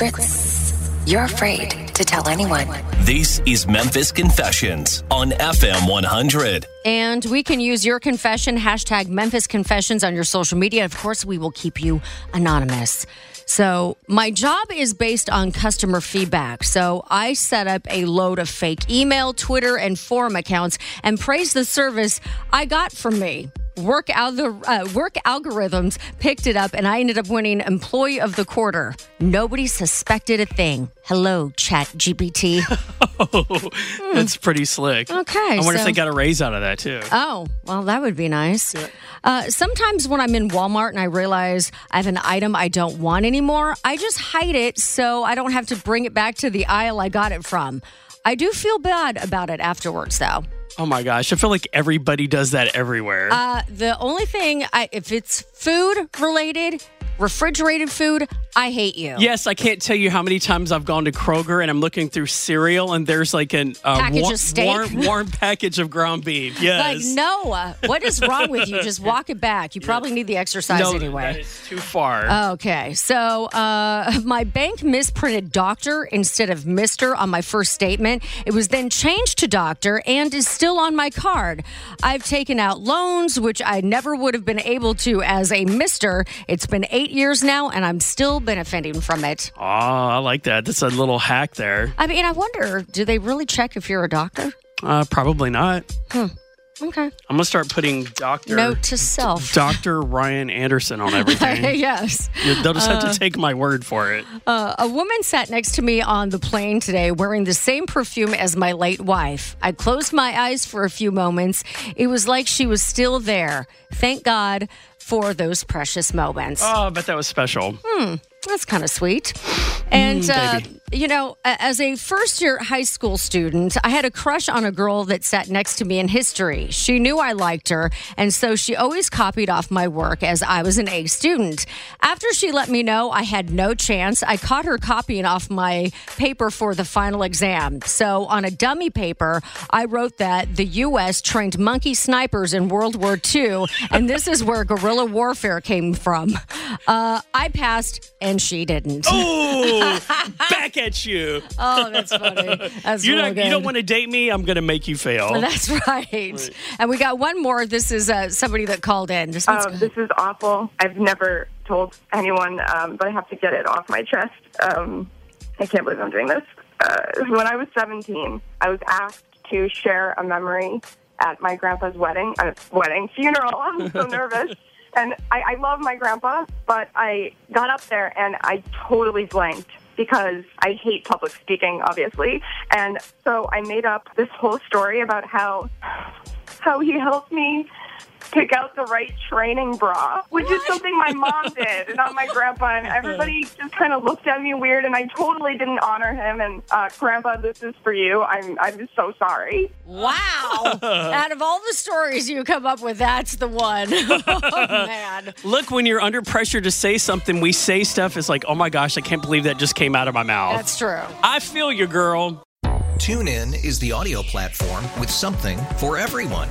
The secrets you're afraid to tell anyone. This is Memphis Confessions on FM 100. And we can use your confession, hashtag Memphis Confessions on your social media. Of course, we will keep you anonymous. So, my job is based on customer feedback. So, I set up a load of fake email, Twitter, and forum accounts and praise the service I got from me. Work, algor- uh, work algorithms picked it up, and I ended up winning Employee of the Quarter. Nobody suspected a thing. Hello, Chat GPT. Oh, that's pretty slick. Okay, I wonder if they got a raise out of that too. Oh, well, that would be nice. Uh, sometimes when I'm in Walmart and I realize I have an item I don't want anymore, I just hide it so I don't have to bring it back to the aisle I got it from. I do feel bad about it afterwards, though. Oh my gosh, I feel like everybody does that everywhere. Uh, the only thing, I, if it's food related, refrigerated food, I hate you. yes, I can't tell you how many times I've gone to Kroger and I'm looking through cereal and there's like an uh, Package warm, of steak? warm, warm package of ground beef. Yes. Like, no, what is wrong with you? Just walk it back. You probably need the exercise no, anyway. that is too far. Okay, so uh, my bank misprinted doctor instead of Mister on my first statement. It was then changed to doctor and is still on my card. I've taken out loans, which I never would have been able to as a Mister. It's been eight years now, and I'm still benefiting from it. oh, I like that. That's a little hack there. I mean, I wonder, do they really check if you're a doctor? Uh, probably not. Okay. I'm gonna start putting Doctor Note to self. Doctor Ryan Anderson on everything. yes. They'll just have to take my word for it. Uh, a woman sat next to me on the plane today wearing the same perfume as my late wife. I closed my eyes for a few moments. It was like she was still there. Thank God for those precious moments. Oh, I bet that was special. Hmm. That's kind of sweet. And, uh, baby. You know, as a first year high school student, I had a crush on a girl that sat next to me in history. She knew I liked her, and so she always copied off my work as I was an A student. After she let me know I had no chance, I caught her copying off my paper for the final exam. So on a dummy paper, I wrote that the U.S. trained monkey snipers in World War II, and this is where guerrilla warfare came from. Uh, I passed, and she didn't. Oh, back at you. Oh, that's funny. That's You don't, good. you don't want to date me? I'm going to make you fail. That's right. And we got one more. This is uh, somebody that called in. This one's Um, this is awful. I've never told anyone, um, but I have to get it off my chest. Um, I can't believe I'm doing this. Uh, when I was 17, I was asked to share a memory at my grandpa's wedding, uh, wedding funeral. I'm so nervous. And I, I love my grandpa, but I got up there and I totally blanked because I hate public speaking, obviously. And so I made up this whole story about how how he helped me pick out the right training bra, which is something my mom did, not my grandpa. And everybody just kind of looked at me weird, and I totally didn't honor him. And uh, Grandpa, this is for you. I'm I'm so sorry. wow. Out of all the stories you come up with, that's the one. oh, man. Look, when you're under pressure to say something, we say stuff. It's like, oh my gosh, I can't believe that just came out of my mouth. That's true. I feel you, girl. TuneIn is the audio platform with something for everyone.